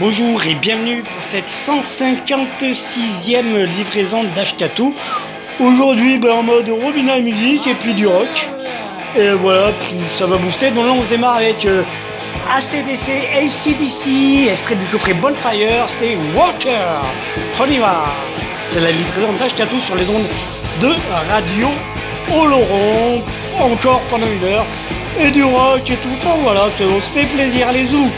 Bonjour et bienvenue pour cette 156e livraison d'Ashkatu. Aujourd'hui ben, en mode robinet musique et puis du rock. Et voilà, ça va booster. Donc là on se démarre avec euh, ACDC, ACDC, extrait du coffret Bonfire, c'est Walker. On y va C'est la livraison d'Ashkatu sur les ondes de Radio Oloron, encore pendant une heure. Et du rock et tout ça, voilà, on se fait plaisir les zoos.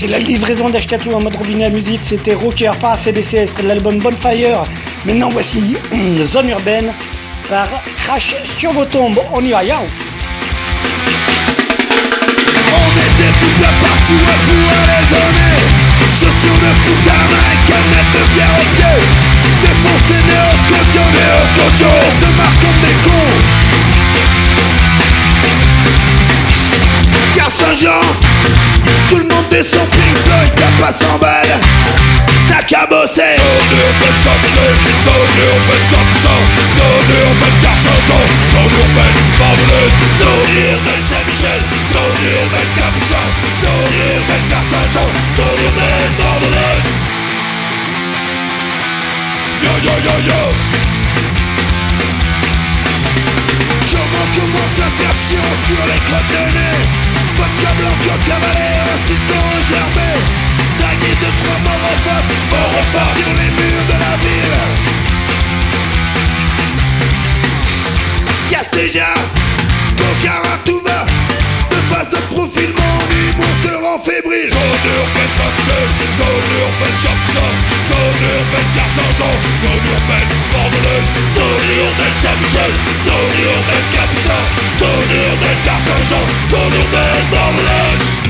C'est la livraison d'Ashkatou en mode robinet à musique, c'était Rocker par ACDC, l'album Bonfire. Maintenant voici une zone urbaine par Crash sur vos tombes, on y va, yao. On était tout bien partout à tout raisonner Chaussures de foot à main, canette de bière au pied Défoncé néo-coco, néo-coco On se marque comme des cons Gare Saint-Jean tout le monde descend Pink Floyd, t'as pas 100 balles. T'as qu'à bosser. Zone urbaine Saint-Michel, zone urbaine Cap-Saint Zone urbaine Car-Saint-Jean, zone urbaine Barbeleuse Zone urbaine Saint-Michel, zone urbaine Cap-Saint Zone urbaine Car-Saint-Jean, zone urbaine Barbeleuse Yo yo yo yo Comment commence à faire chier sur les crottes de nez Vodka blanc, coca valet, aussitôt germé. Tagué de trois morophones, morophones sur les murs de la ville. Castéja, coca à tout va face à profil, mon te rend fébrile Zone urbaine Saint-Michel, zone urbaine Capsan Zone urbaine Car-Saint-Jean, zone urbaine Bordeleuse Zone urbaine Saint-Michel, zone urbaine Capucin Zone urbaine Car-Saint-Jean, zone urbaine Bordeleuse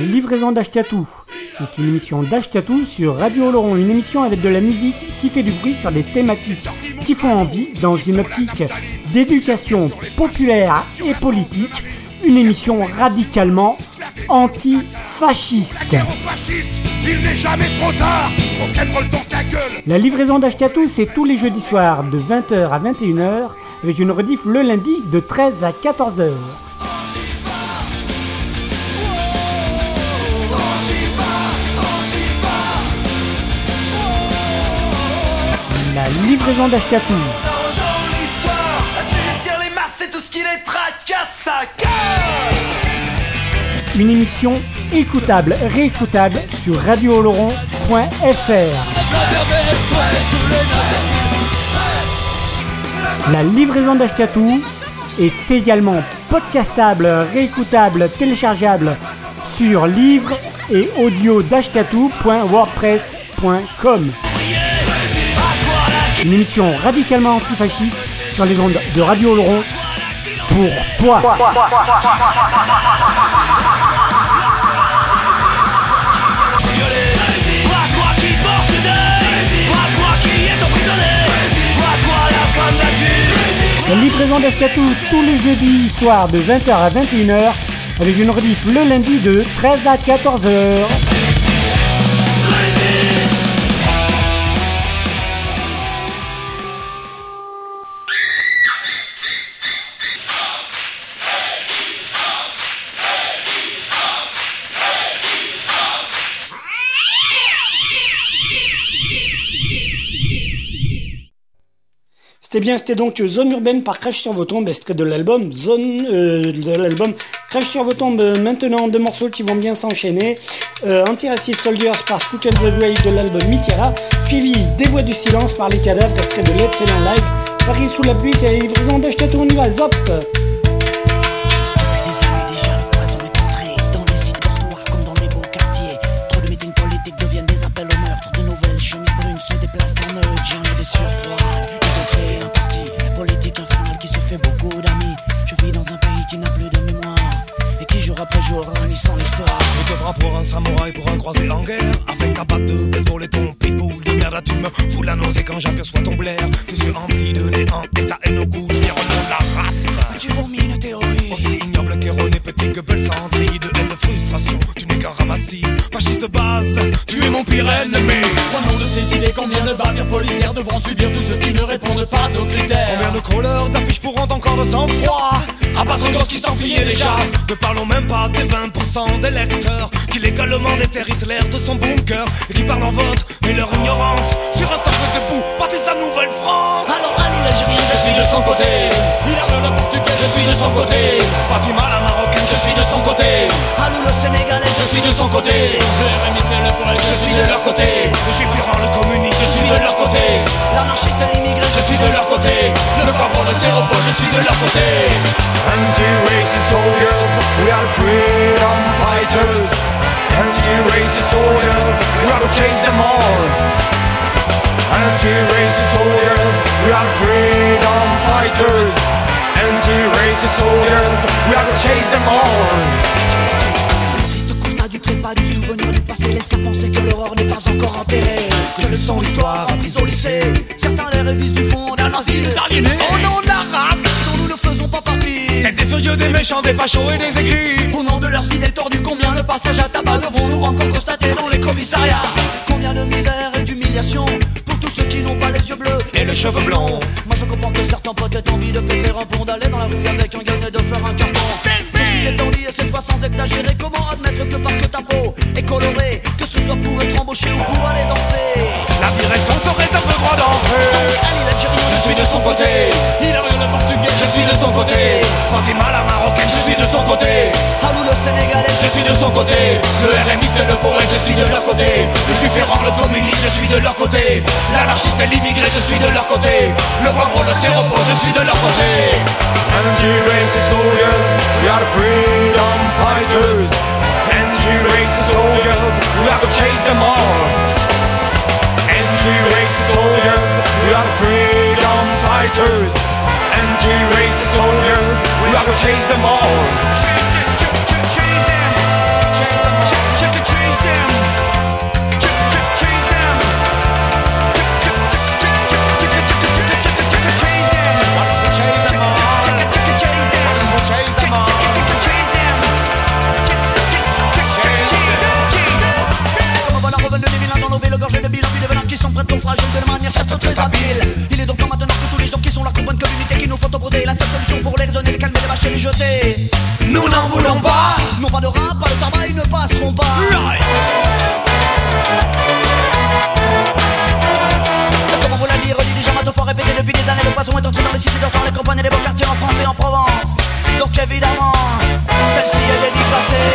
La livraison d'Ashkatou. C'est une émission d'Ashkatou sur Radio Oloron, une émission avec de la musique qui fait du bruit sur des thématiques qui font envie dans une optique d'éducation populaire et politique, une émission radicalement anti-fasciste. La livraison d'Ashkatou, c'est tous les jeudis soirs de 20h à 21h avec une rediff le lundi de 13 à 14h. La livraison d'Ashkatou. Une émission écoutable, réécoutable sur radiooloron.fr. La livraison d'Ashkatou est également podcastable, réécoutable, téléchargeable sur livre et audio une émission radicalement antifasciste sur les ondes de Radio Laurent pour toi. La livraison d'Escatou tous les jeudis soirs de 20h à 21h avec une rediff le lundi de 13 à 14h. C'était bien, c'était donc Zone Urbaine par Crash sur vos tombes, extrait de l'album Zone, euh, de l'album Crash sur vos tombes. Maintenant, deux morceaux qui vont bien s'enchaîner. Euh, Anti-Racist Soldiers par Scoot and the Grave de l'album Mitira, suivi Des Voix du Silence par Les Cadavres, extrait de l'excellent live. Paris sous la pluie, c'est la livraison d'Achetato, on y zop! samouraï pour un croisé en guerre. Avec ta batte de baseball et ton pitbull de merde, tu me fous la nausée quand j'aperçois ton blaire. Tes yeux emplis de néant et ta haine au goût de la race. Tu vomis une théorie aussi ignoble qu'erronée, petit que belle cendrille de haine de frustration. Tu n'es qu'un ramassis, fasciste juste base. Tu es mon pire ennemi. Moi, nom de ces idées, combien de barrières policières devront subir tous ceux qui ne répondent pas aux critères? Combien de crawlers d'affiches pour rendre encore de sang-froid? À part un gosse qui s'enfuyait déjà. Ne parlons même pas des 20% des lecteurs qui les légalement déterrent Hitler de son bunker Et qui parlent en vote et leur ignorance Sur un socle debout, partisan Nouvelle-France Alors Ali l'Algérien, je suis de son côté. Hilaire le Portugais, je suis de son côté. Fatima la Marocaine, je suis de son côté. Alou le Sénégalais, je suis de son côté. Le le poète, je suis de leur côté. Le juif iran, le communiste, je suis de leur côté. L'anarchiste et l'immigré, Je suis de leur côté. Le pauvre, le zéro je suis de leur côté. Anti-racist soldiers, we are freedom fighters Anti-race we have to change them all. Anti-race we are freedom fighters Anti-race we gotta change them all. Constat du souvenir du passé laisse à penser que l'aurore n'est pas encore enterrée que le son l'histoire apprise au lycée. Certains les révisent du fond d'un asile. D'aliénés. Au nom de la race, dont nous ne faisons pas partie. C'est des furieux, des méchants, des fachos et des aigris Au nom de leurs idées tordues, combien de passages à tabac devons-nous encore constater dans les commissariats? Combien de misère et d'humiliation ceux qui n'ont pas les yeux bleus Et le cheveu blond Moi je comprends que certains potes aient envie de péter un pont, d'aller dans la rue avec un gun et de faire un carton. Ceci étant dit, et cette fois sans exagérer, comment admettre que parce que ta peau est colorée, que ce soit pour être embauché ou pour aller danser? La direction serait un peu droit d'entrée Je suis de son côté. Hilaire le Portugais, je suis de son côté. Fatima la Marocaine, Je suis de son côté. Alou le Sénégalais, Je suis de son côté. Le RMiste, le poète, je suis de leur côté. Le juif errant, le communiste, je suis de leur côté L'anarchiste et l'immigré, je suis de leur côté Le pauvre, le séropos, je suis de leur côté Anti-racist soldiers, we are the freedom fighters. Anti-racist soldiers, we are to chase them all. Anti-racist soldiers, we are the freedom fighters. Anti-racist soldiers, we are to chase them all. Fragile de manière très habile. Il est donc temps maintenant que tous les gens qui sont là comprennent que l'unité qu'il nous faut est la seule solution pour les raisonner, les calmer, les bâcher, les jeter. Nous n'en voulons pas Non pas de rap, pas de tabac, ils ne passeront pas. Comment vous la lire, redit déjà fois répété depuis des années, le poison est entré dans les cités dans les campagnes et les beaux quartiers en France et en Provence. Donc évidemment, celle-ci est dédicacée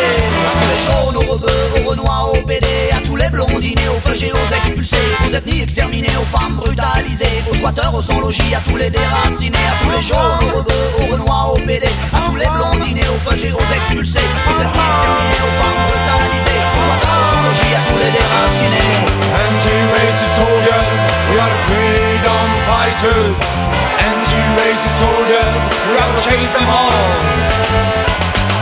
à tous les jaunes, aux rebeux, aux renois, aux PD, à tous les blondinés, aux aux expulsés, aux ethnies exterminées, aux femmes brutalisées, aux squatteurs, aux sans-logis, à tous les déracinés, à tous les jaunes, aux rebeux, aux renois, aux PD, à tous les blondinés, aux aux expulsés, aux ethnies exterminées, aux femmes brutalisées, aux squatteurs, aux sans-logis, à tous les déracinés. Anti-racist soldiers, we are freedom fighters. Anti-racist soldiers, we to chase them all.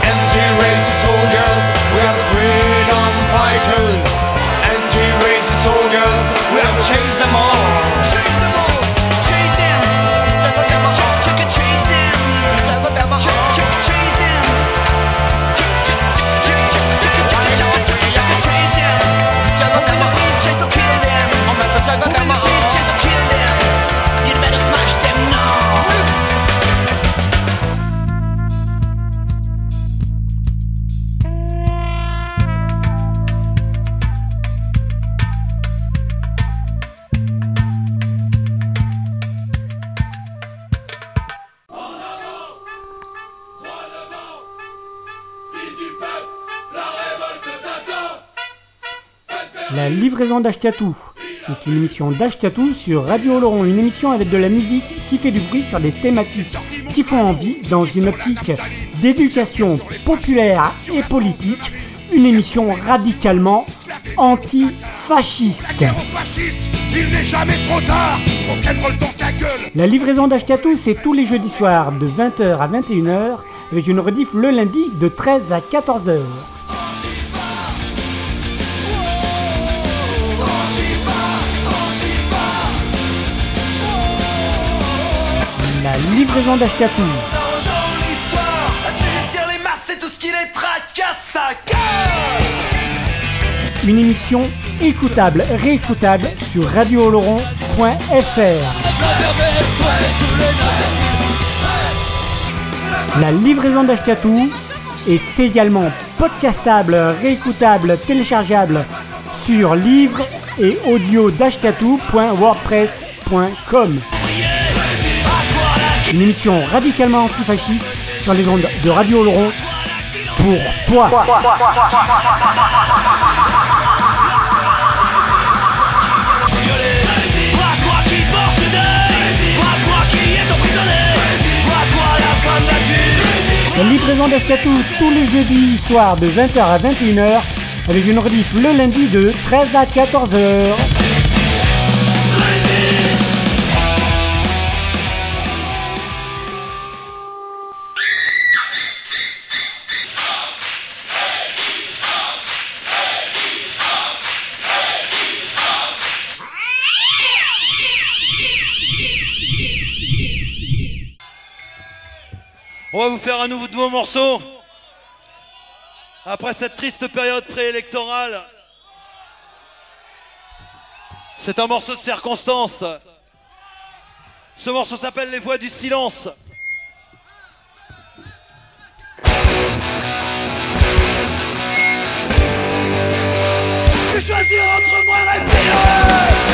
Anti-racist soldiers, we are freedom fighters. Anti-racist soldiers, livraison d'Ashkatou. C'est une émission d'Ashkatou sur Radio Laurent, une émission avec de la musique qui fait du bruit sur des thématiques qui font envie dans une optique d'éducation populaire et politique, une émission radicalement antifasciste. La livraison d'Ashkatou, c'est tous les jeudis soirs de 20h à 21h avec une rediff le lundi de 13 à 14h. Livraison d'Ashkatou. Une émission écoutable, réécoutable sur radiooloron.fr. La livraison d'Ashkatou est également podcastable, réécoutable, téléchargeable sur livre et audio Une émission radicalement antifasciste sur les ondes de Radio Oloron pour toi. Livraison d'Escatou tous les jeudis soirs de 20h à 21h avec une rediff le lundi de 13 à 14h. Va vous faire un nouveau, morceau. Après cette triste période préélectorale. C'est un morceau de circonstance. Ce morceau s'appelle Les Voix du Silence. choisir entre moi et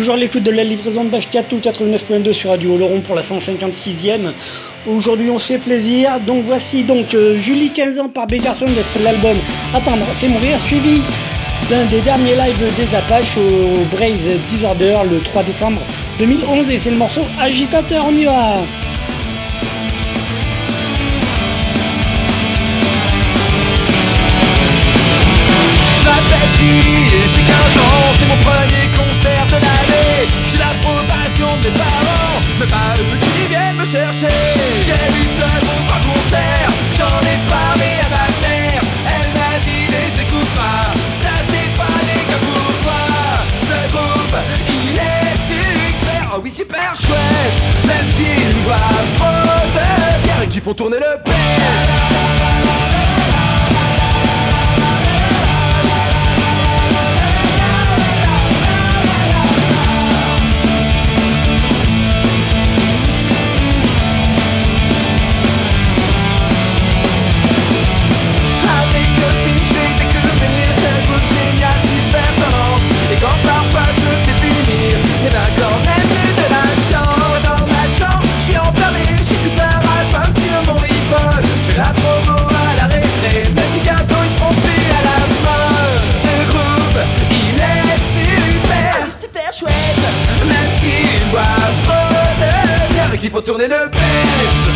toujours l'écoute de la livraison de tout 89.2 sur Radio Oloron pour la 156e. Aujourd'hui on fait plaisir. Donc voici donc euh, Julie 15 ans par Bégarson de l'album Attendre c'est mourir suivi d'un des derniers lives des Apaches au Braze Disorder le 3 décembre 2011 et c'est le morceau Agitateur, on y va j'ai 15 ans, c'est mon premier concert de de mes parents, mais pas eux qui viennent me chercher. J'ai vu seul mon grand concert, j'en ai parlé à ma mère. Elle m'a dit les écoute ça c'est pas des gars pour toi. Ce groupe, il est super, oh oui super chouette. Même s'ils boivent trop de bière et qu'ils font tourner le père. Faut tourner le bête.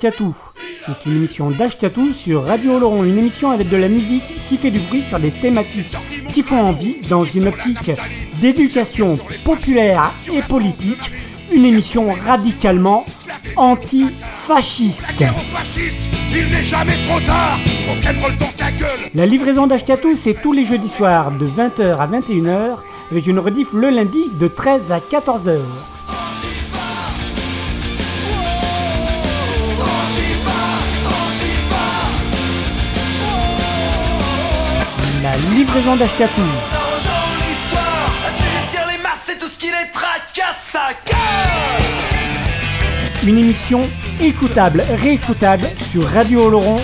C'est une émission d'Ashkatou sur Radio Oloron, une émission avec de la musique qui fait du bruit sur des thématiques qui font envie dans une optique d'éducation populaire et politique, une émission radicalement anti-fasciste. La livraison d'Ashkatou, c'est tous les jeudis soirs de 20h à 21h, avec une rediff le lundi de 13 à 14h. Ça casse Une émission écoutable, réécoutable sur radiooloron.fr.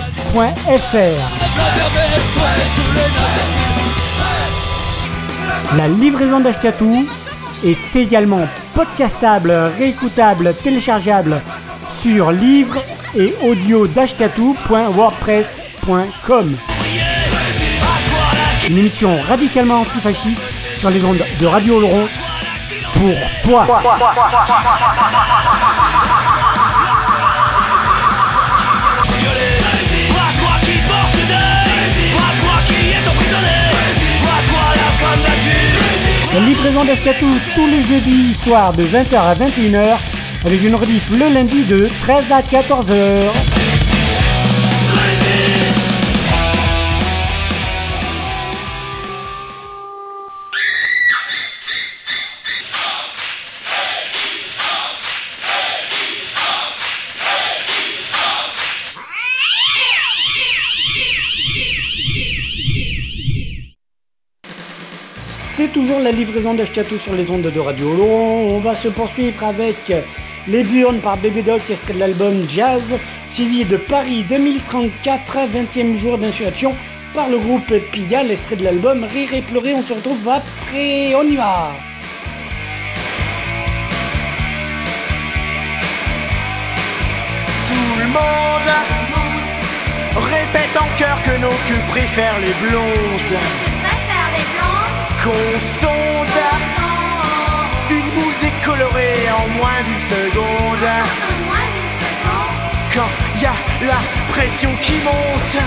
La livraison d'Ashkatou est également podcastable, réécoutable, téléchargeable sur livre et audio d'ashkatou.wordpress.com. Une émission radicalement antifasciste sur les ondes de Radio Oloron pour toi. Livraison d'Ashkatou tous les jeudis soirs de 20h à 21h avec une rediff le lundi de 13 à 14h. La livraison d'Ashkatou sur les ondes de Radio Laurent. On va se poursuivre avec Les Burnes par Baby Doc, extrait de l'album Jazz, suivi de Paris 2034, 20e jour d'insurrection par le groupe Pigalle, extrait de l'album Rire et pleurer. On se retrouve après. On y va! Tout le monde répète en chœur que nos culs préfèrent les blondes Qu'on sonde une moule décolorée en moins d'une seconde. Quand y a la pression qui monte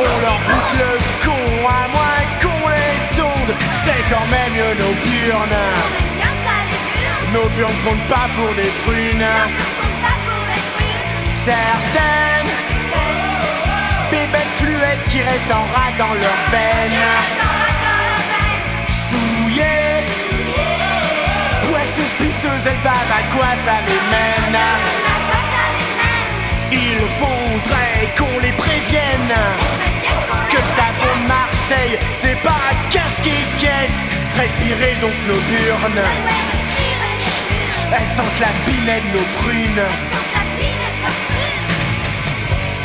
On leur boucle le con à moins qu'on les tonde C'est quand même mieux nos burnes Nos burnes comptent pas pour des prunes Certaines bébêtes fluettes qui restent en rat dans leur veine Souillées Poisseuses, pisseuses, elles bavent à quoi ça les mène? Il faudrait qu'on les prévienne. Que le savon de Marseille, c'est pas à casse qui guette Respirez donc nos burnes. Elles sentent la pinette de nos prunes.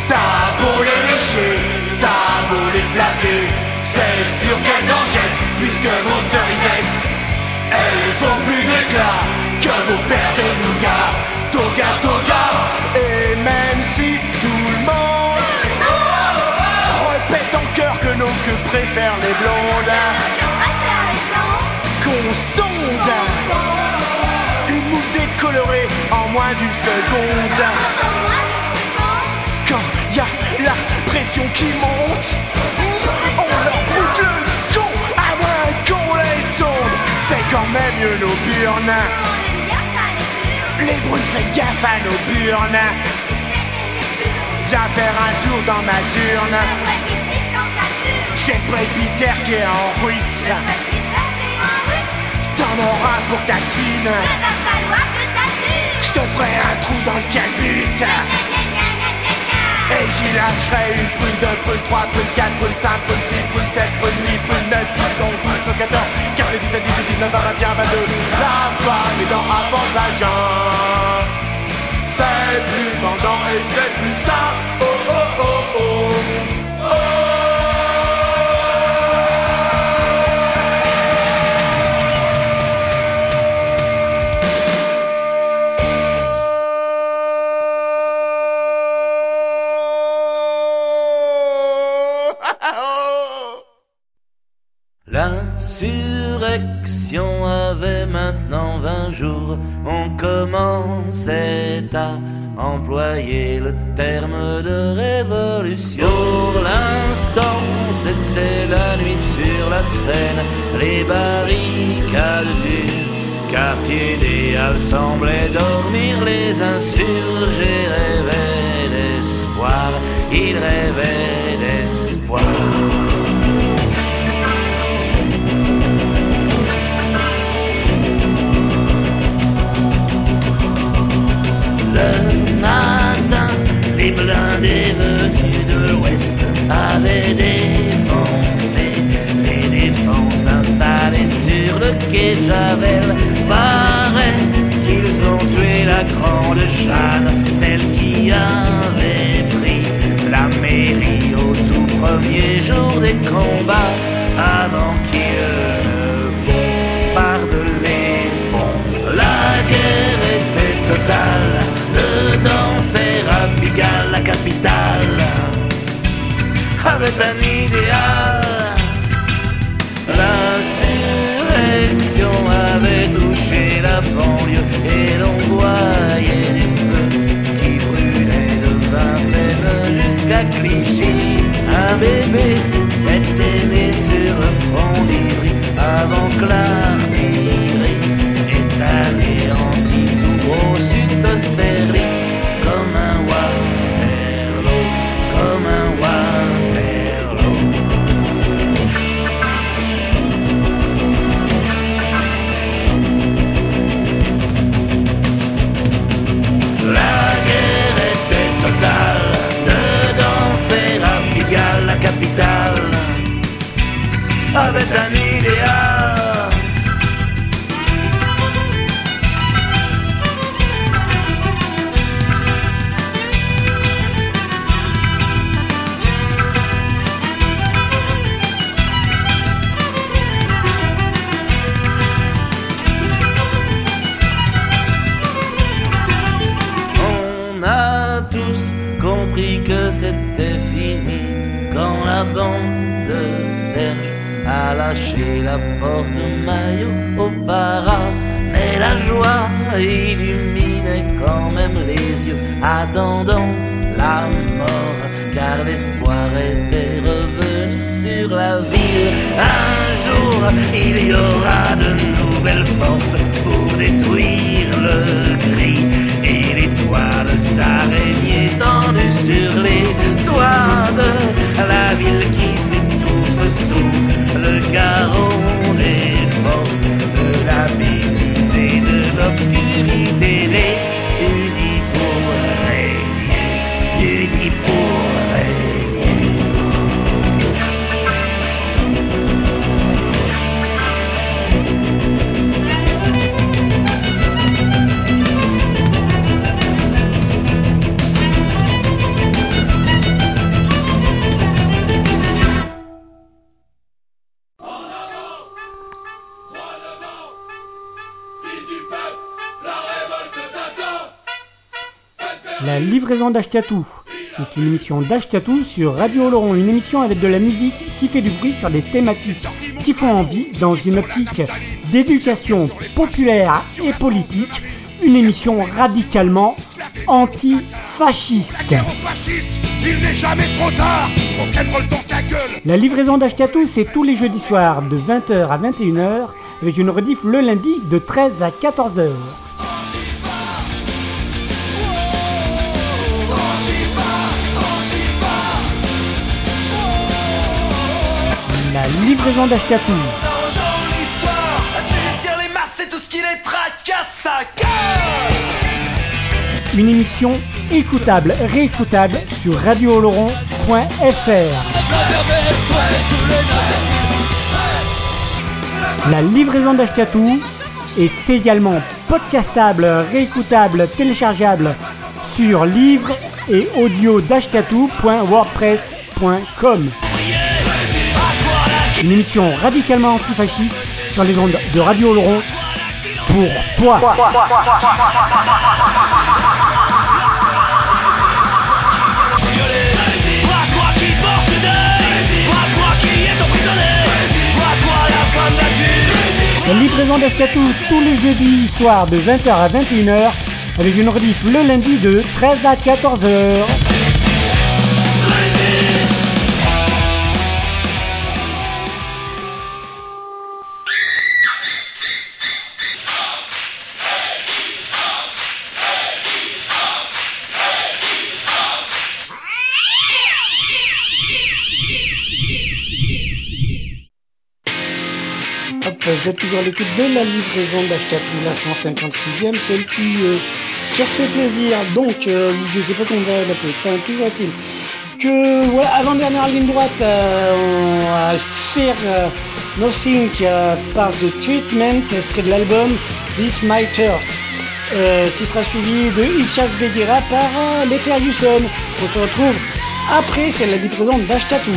T'as beau les lécher, t'as beau les flatter C'est sûr qu'elles en jettent puisque vos cerisettes Elles ont plus d'éclat que vos paires de nougat. Toga toga. Et même si tout le monde Répète en chœur que nos queues préfèrent les blondes Qu'on sonde Une moule décolorée en moins d'une seconde. Quand y a la pression qui monte Mieux nos burnes. Les brunes faites gaffe à nos burnes. Viens faire un tour dans ma turne J'ai le Peter qui est en ruix T'en auras pour ta thune. Je te ferai un trou dans le calbut et j'y lâcherai une prune, deux prunes, trois prunes, quatre prunes, cinq prunes, six prunes, sept prunes, huit prunes, neuf prunes, donc douze, treize, quatorze, quinze, dix-sept, dix-huit, dix-neuf, vingt, vingt et un, vingt-deux. La femme est dans avant. C'est plus vendant et c'est plus ça. Oh oh on commençait à employer le terme de révolution. Pour l'instant, c'était la nuit sur la Seine, les barricades du quartier des Halles semblaient dormir, les insurgés rêvaient d'espoir, ils rêvaient d'espoir. Avaient défoncé les défenses installées sur le quai de Javel. Paraît qu'ils ont tué la grande Jeanne, celle qui avait pris la mairie au tout premier jour des combats, avant qu'ils ne bombardent les ponts. La guerre était totale, dedans faire à Pigalle, la capitale, avait un idéal. L'insurrection avait touché la banlieue et l'on voyait des feux qui brûlaient de Vincennes jusqu'à Clichy. Un bébé était né sur le front d'Ivry avant que C'est une émission d'Ashkatou sur Radio Laurent, une émission avec de la musique qui fait du bruit sur des thématiques qui font envie dans une optique d'éducation populaire et politique, une émission radicalement antifasciste. La livraison d'Ashkatou, c'est tous les jeudis soirs de 20h à 21h avec une rediff le lundi de 13 à 14h. Une émission écoutable, réécoutable sur radiooloron.fr. La livraison d'Ashkatou est également podcastable, réécoutable, téléchargeable sur livre et audio. Une émission radicalement antifasciste sur les ondes de Radio Laurent pour toi. Livraison d'Ashkatou tous les jeudis soirs de 20h à 21h avec une rediff le lundi de 13 à 14h. Vous êtes toujours à l'écoute de la livraison d'Ashkatou, la 156e, celle qui euh, sur ses plaisirs, donc, euh, je sais pas comment on va l'appeler, enfin, toujours est-il que, voilà, avant-dernière ligne droite, euh, on va faire Nothing par The Treatment, extrait de l'album This Might Hurt, qui sera suivi de Itchas Begira par les Ferguson. On se retrouve après, c'est la livraison d'Ashkatou.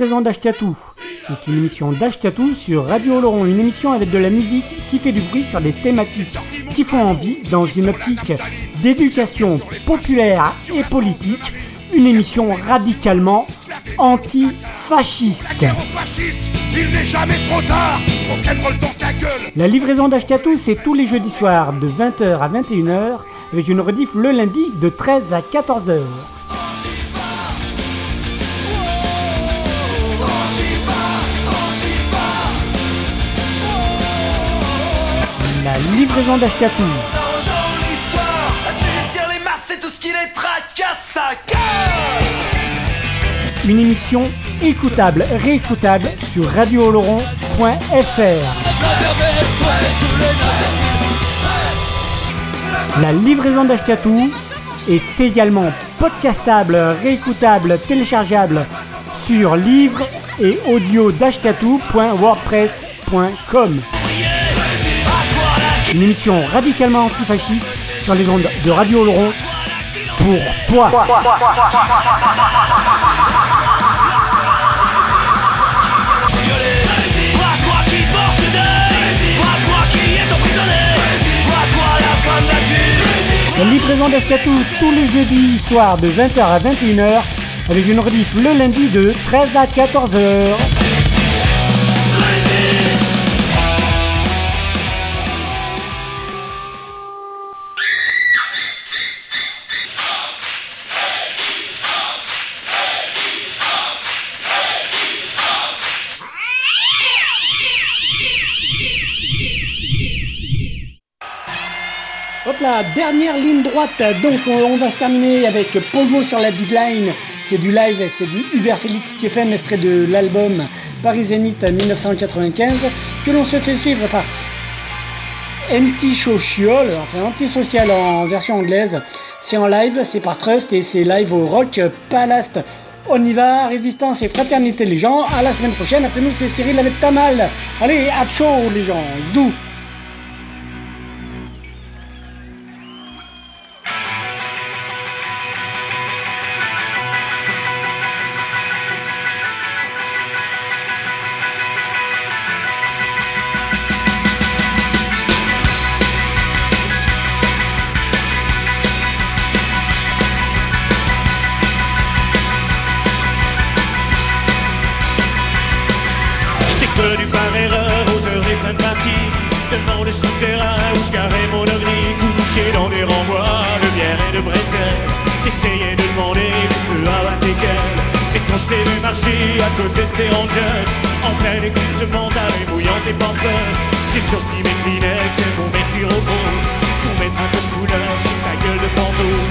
Livraison d'Ashkatou, c'est une émission d'Ashkatou sur Radio Oloron, une émission avec de la musique qui fait du bruit sur des thématiques qui font envie dans une optique d'éducation populaire et politique, une émission radicalement anti-fasciste. La livraison d'Ashkatou, c'est tous les jeudis soirs de 20h à 21h avec une rediff le lundi de 13 à 14h. Tracasse, ça casse Une émission écoutable, réécoutable sur radiooloron.fr. La livraison d'Ashkatou est également podcastable, réécoutable, téléchargeable sur livre et audio d'ashkatou.wordpress.com. Une émission radicalement antifasciste sur les ondes de Radio Oloron pour toi. Toi, toi qui porte deuil Toi, toi qui es emprisonné Toi, toi la femme d'adulte La livraison d'Ashkatou tous les jeudis soirs de 20h à 21h avec une rediff le lundi de 13 à 14h. Dernière ligne droite. Donc on, va se terminer avec Pogo sur la deadline. C'est du live, c'est du Hubert Félix qui fait un extrait de l'album Paris Zénith 1995 que l'on se fait suivre par Anti-Social, enfin Antisocial en version anglaise. C'est en live, c'est par Trust et c'est live au Rock Palace. On y va, résistance et fraternité les gens. À la semaine prochaine. Après nous c'est Cyril avec Tamal. Allez, à chaud les gens. Doux. Devant le souterrain où je garais mon ovni Couché dans des renvois de bière et de bretzel T'essayais de demander du feu à Vatican Et quand je t'ai vu marcher à côté de tes rangers En plein éclipsement t'avais mouillant tes pampers J'ai sorti mes Kleenex et mon mercure au gros Pour mettre un peu de couleur sur ta gueule de fantôme.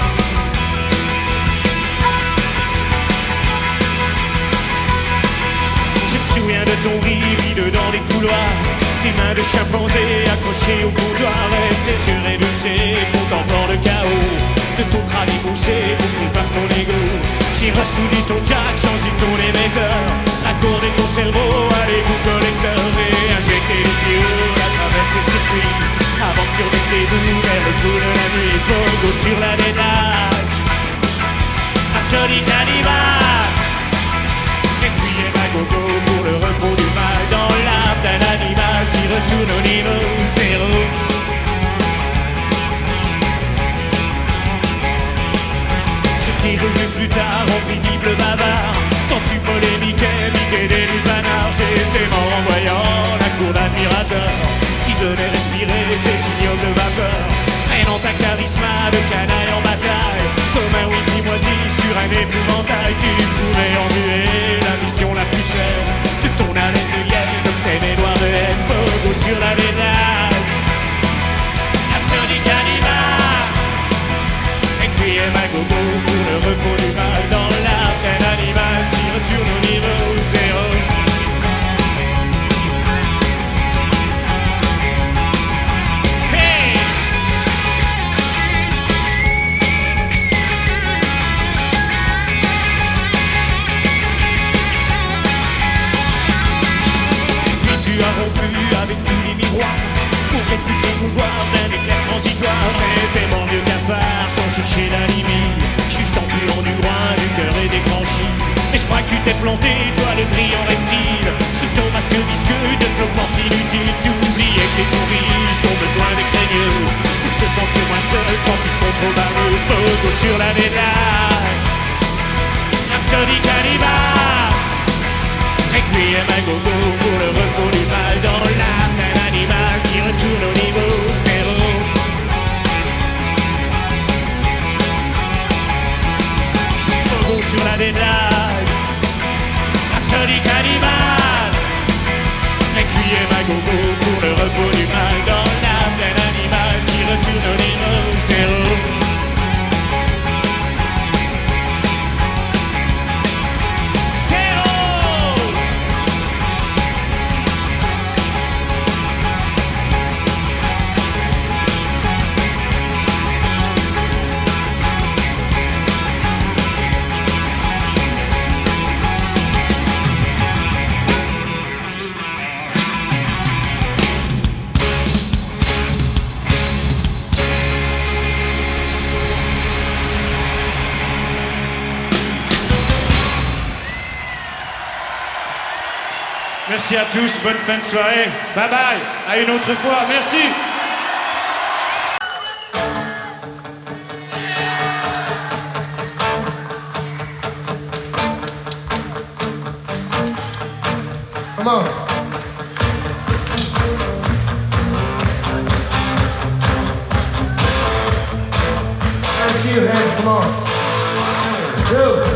Je me souviens de ton rire hideux dans les couloirs Tes mains de chimpanzé accrochées au comptoir Et tes yeux révulsés contemplant le chaos De ton crâne émoussé bouffé par ton ego. J'ai ressoudi ton jack, changé ton émetteur Raccordé ton cerveau à l'égout collecteur Et injecté le fioul à travers tes circuits. Remettes les doux vers le coup de la nuit Pogo sur la dédale Absolute animal. Écuyer ma gogo retourne au niveau zéro Je t'ai revu plus tard en pénible bavard. Quand tu polémiquais, miquais des lupanards J'étais en voyant la cour d'admirateur Qui venait respirer tes signaux de vapeur Traînant ta charisme de canaille en bataille Comme un wiki moisi sur un épouvantail Tu pouvais ennuyer la mission la plus chère De ton haleine haine Pogo sur la vénale Absolute animal Écuyer ma gogo pour le repos du mal Dans l'âme Mais t'es mon vieux cafard sans chercher la limite. Juste en puant du droit du cœur et des grands chiens Et je crois que tu t'es planté, toi le brillant reptile. Sur ton masque visqueux de cloporte inutile Tu oubliais que les touristes ont besoin des craigneux. Pour se sentir moins seul quand ils sont trop barreux Pogo sur la médaille. Rhapsody cannibale. Requiem à gogo pour le repos du mal Dans l'âme d'un animal qui retourne au niveau sur la médaille. Rhapsody cannibale Requiem à gogo pour le repos du mal. Dans l'âme d'un animal qui retourne au Merci à tous, bonne fin de soirée. Bye bye, à une autre fois, merci. Come on. Hands. Come.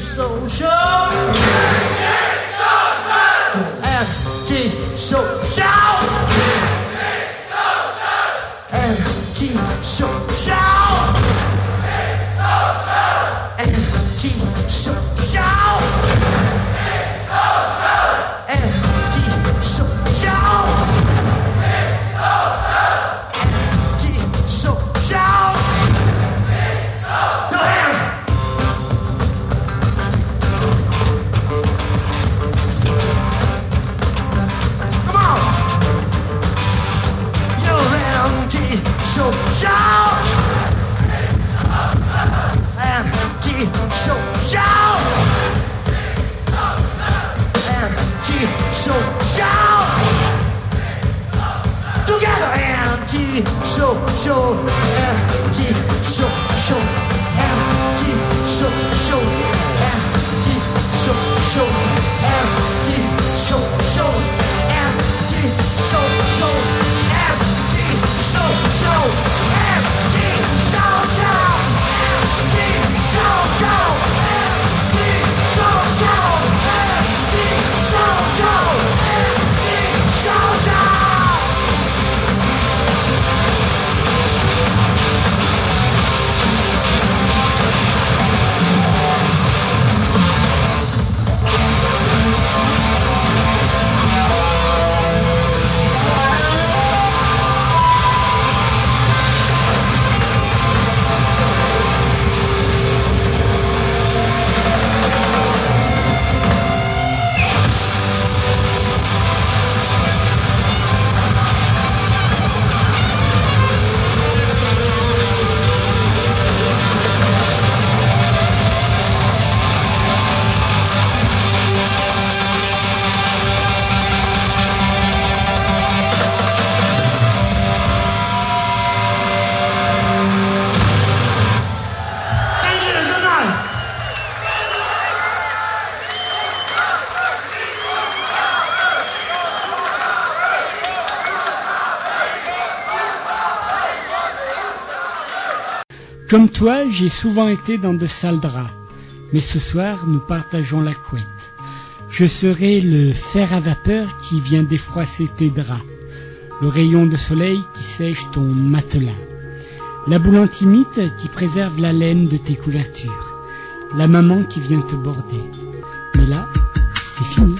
social. Comme toi, j'ai souvent été dans de sales draps, mais ce soir, nous partageons la couette. Je serai le fer à vapeur qui vient défroisser tes draps, le rayon de soleil qui sèche ton matelas, la boule antimite qui préserve la laine de tes couvertures, la maman qui vient te border. Mais là, c'est fini.